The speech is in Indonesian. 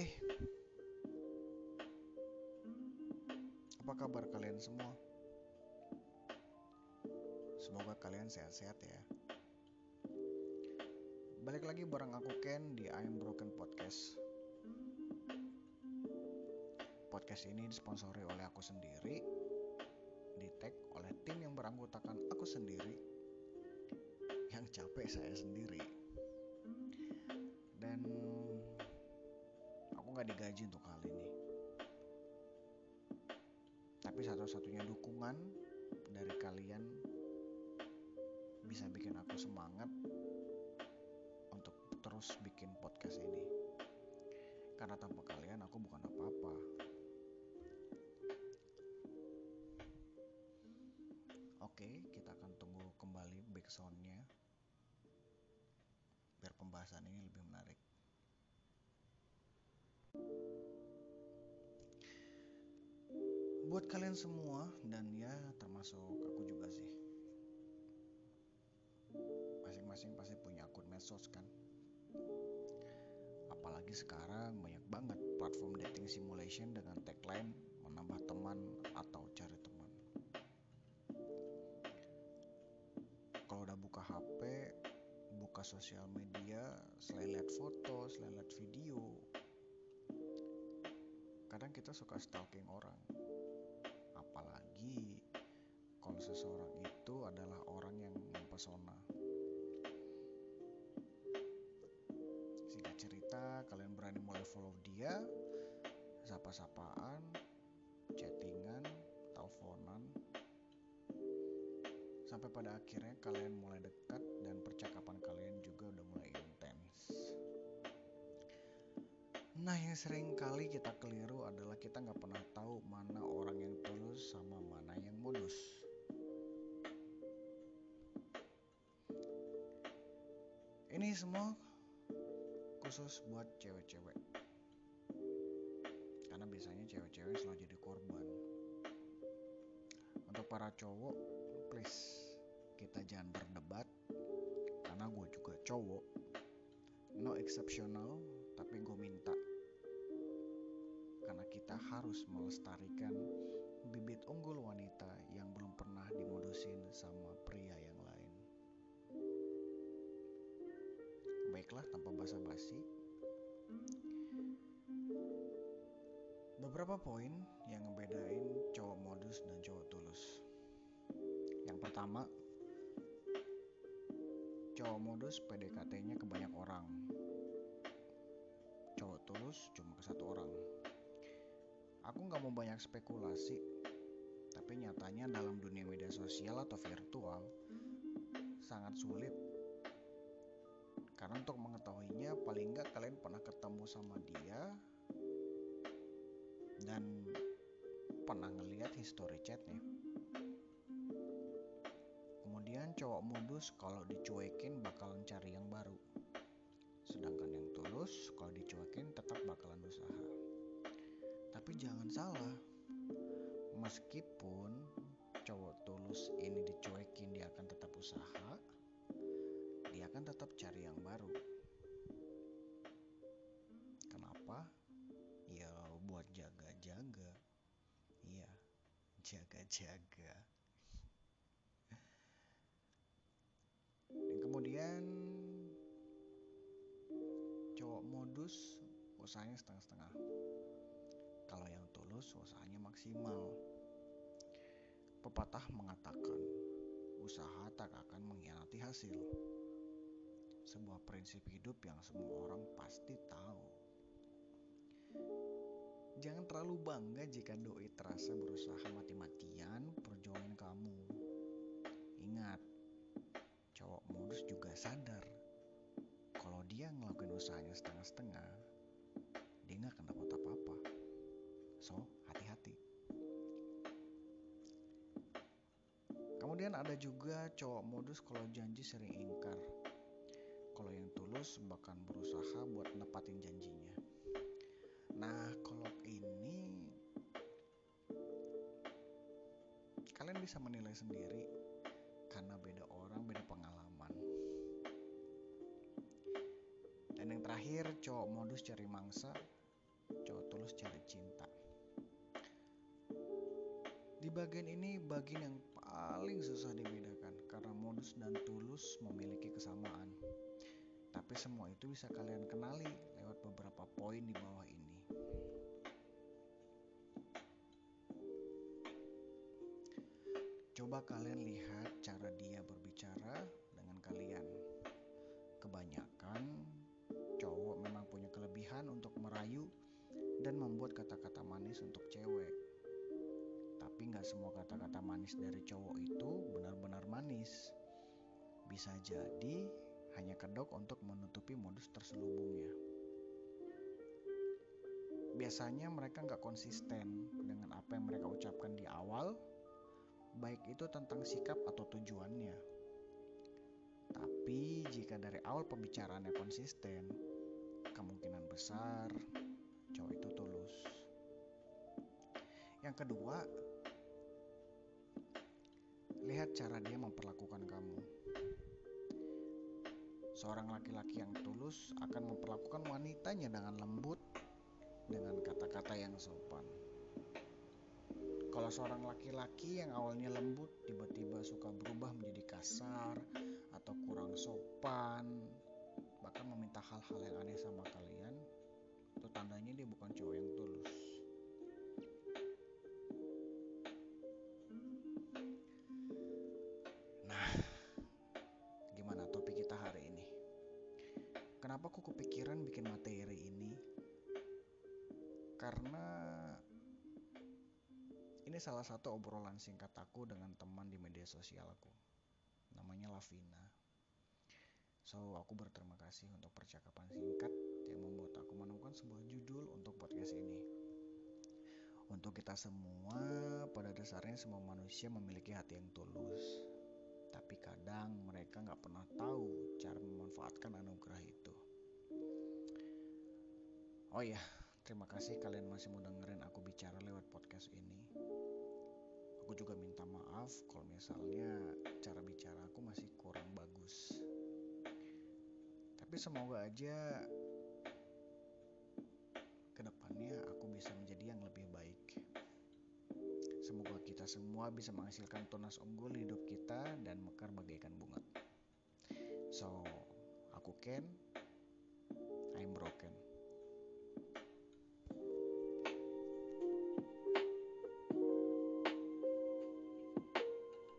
Hai. Apa kabar kalian semua? Semoga kalian sehat-sehat ya. Balik lagi bareng aku Ken di I'm Broken Podcast. Podcast ini disponsori oleh aku sendiri Di tag oleh tim yang beranggotakan aku sendiri Yang capek saya sendiri digaji untuk hal ini. Tapi satu-satunya dukungan dari kalian bisa bikin aku semangat untuk terus bikin podcast ini. Karena tanpa kalian aku bukan apa-apa. Oke kita akan tunggu kembali backsoundnya biar pembahasan ini lebih menarik buat kalian semua dan ya termasuk aku juga sih masing-masing pasti punya akun medsos kan. Apalagi sekarang banyak banget platform dating simulation dengan tagline menambah teman atau cari teman. Kalau udah buka HP buka sosial media selain lihat foto selain lihat video kadang kita suka stalking orang apalagi kalau seseorang itu adalah orang yang mempesona. Singkat cerita, kalian berani mulai follow dia, sapa-sapaan, chattingan, teleponan, sampai pada akhirnya kalian mulai dekat Nah yang sering kali kita keliru adalah kita nggak pernah tahu mana orang yang tulus sama mana yang modus. Ini semua khusus buat cewek-cewek. Karena biasanya cewek-cewek selalu jadi korban. Untuk para cowok, please kita jangan berdebat. Karena gue juga cowok. No exceptional, harus melestarikan bibit unggul wanita yang belum pernah dimodusin sama pria yang lain. Baiklah, tanpa basa-basi, beberapa poin yang ngebedain cowok modus dan cowok tulus. Yang pertama, cowok modus PDKT-nya ke banyak orang. Cowok tulus cuma ke satu orang. Aku nggak mau banyak spekulasi, tapi nyatanya dalam dunia media sosial atau virtual sangat sulit. Karena untuk mengetahuinya paling nggak kalian pernah ketemu sama dia dan pernah ngeliat history chatnya. Kemudian cowok modus kalau dicuekin bakalan cari yang baru. Sedangkan yang tulus kalau dicuekin tetap bakalan usaha. Tapi jangan salah, meskipun cowok tulus ini dicuekin dia akan tetap usaha, dia akan tetap cari yang baru. Kenapa? Ya buat jaga-jaga. Iya, jaga-jaga. Dan kemudian cowok modus usahanya setengah-setengah kalau yang tulus usahanya maksimal. Pepatah mengatakan, usaha tak akan mengkhianati hasil. Sebuah prinsip hidup yang semua orang pasti tahu. Jangan terlalu bangga jika doi terasa berusaha mati-matian perjuangan kamu. Ingat, cowok modus juga sadar kalau dia ngelakuin usahanya setengah-setengah, ada juga cowok modus kalau janji sering ingkar. Kalau yang tulus bahkan berusaha buat nepatin janjinya. Nah, kalau ini kalian bisa menilai sendiri karena beda orang, beda pengalaman. Dan yang terakhir, cowok modus cari mangsa tulus cari cinta. Di bagian ini bagian yang paling susah dibedakan karena modus dan tulus memiliki kesamaan. Tapi semua itu bisa kalian kenali lewat beberapa poin di bawah ini. Coba kalian lihat cara dia berbicara dengan kalian. Kebanyakan cowok memang punya kelebihan untuk merayu dan membuat kata-kata manis untuk cewek nggak semua kata-kata manis dari cowok itu benar-benar manis. Bisa jadi hanya kedok untuk menutupi modus terselubungnya. Biasanya mereka nggak konsisten dengan apa yang mereka ucapkan di awal, baik itu tentang sikap atau tujuannya. Tapi jika dari awal pembicaraannya konsisten, kemungkinan besar cowok itu tulus. Yang kedua, Lihat cara dia memperlakukan kamu. Seorang laki-laki yang tulus akan memperlakukan wanitanya dengan lembut, dengan kata-kata yang sopan. Kalau seorang laki-laki yang awalnya lembut tiba-tiba suka berubah menjadi kasar atau kurang sopan, bahkan meminta hal-hal yang aneh sama kalian, itu tandanya dia bukan cowok yang tulus. Kenapa aku kepikiran bikin materi ini? Karena ini salah satu obrolan singkat aku dengan teman di media sosial aku. Namanya Lavina. So aku berterima kasih untuk percakapan singkat yang membuat aku menemukan sebuah judul untuk podcast ini. Untuk kita semua pada dasarnya semua manusia memiliki hati yang tulus. Tapi kadang mereka nggak pernah tahu cara memanfaatkan anugerah itu. Oh ya, terima kasih kalian masih mau dengerin aku bicara lewat podcast ini. Aku juga minta maaf kalau misalnya cara bicara aku masih kurang bagus. Tapi semoga aja ke depannya aku bisa menjadi yang lebih baik. Semoga kita semua bisa menghasilkan tunas unggul hidup kita dan mekar bagaikan bunga. So, aku Ken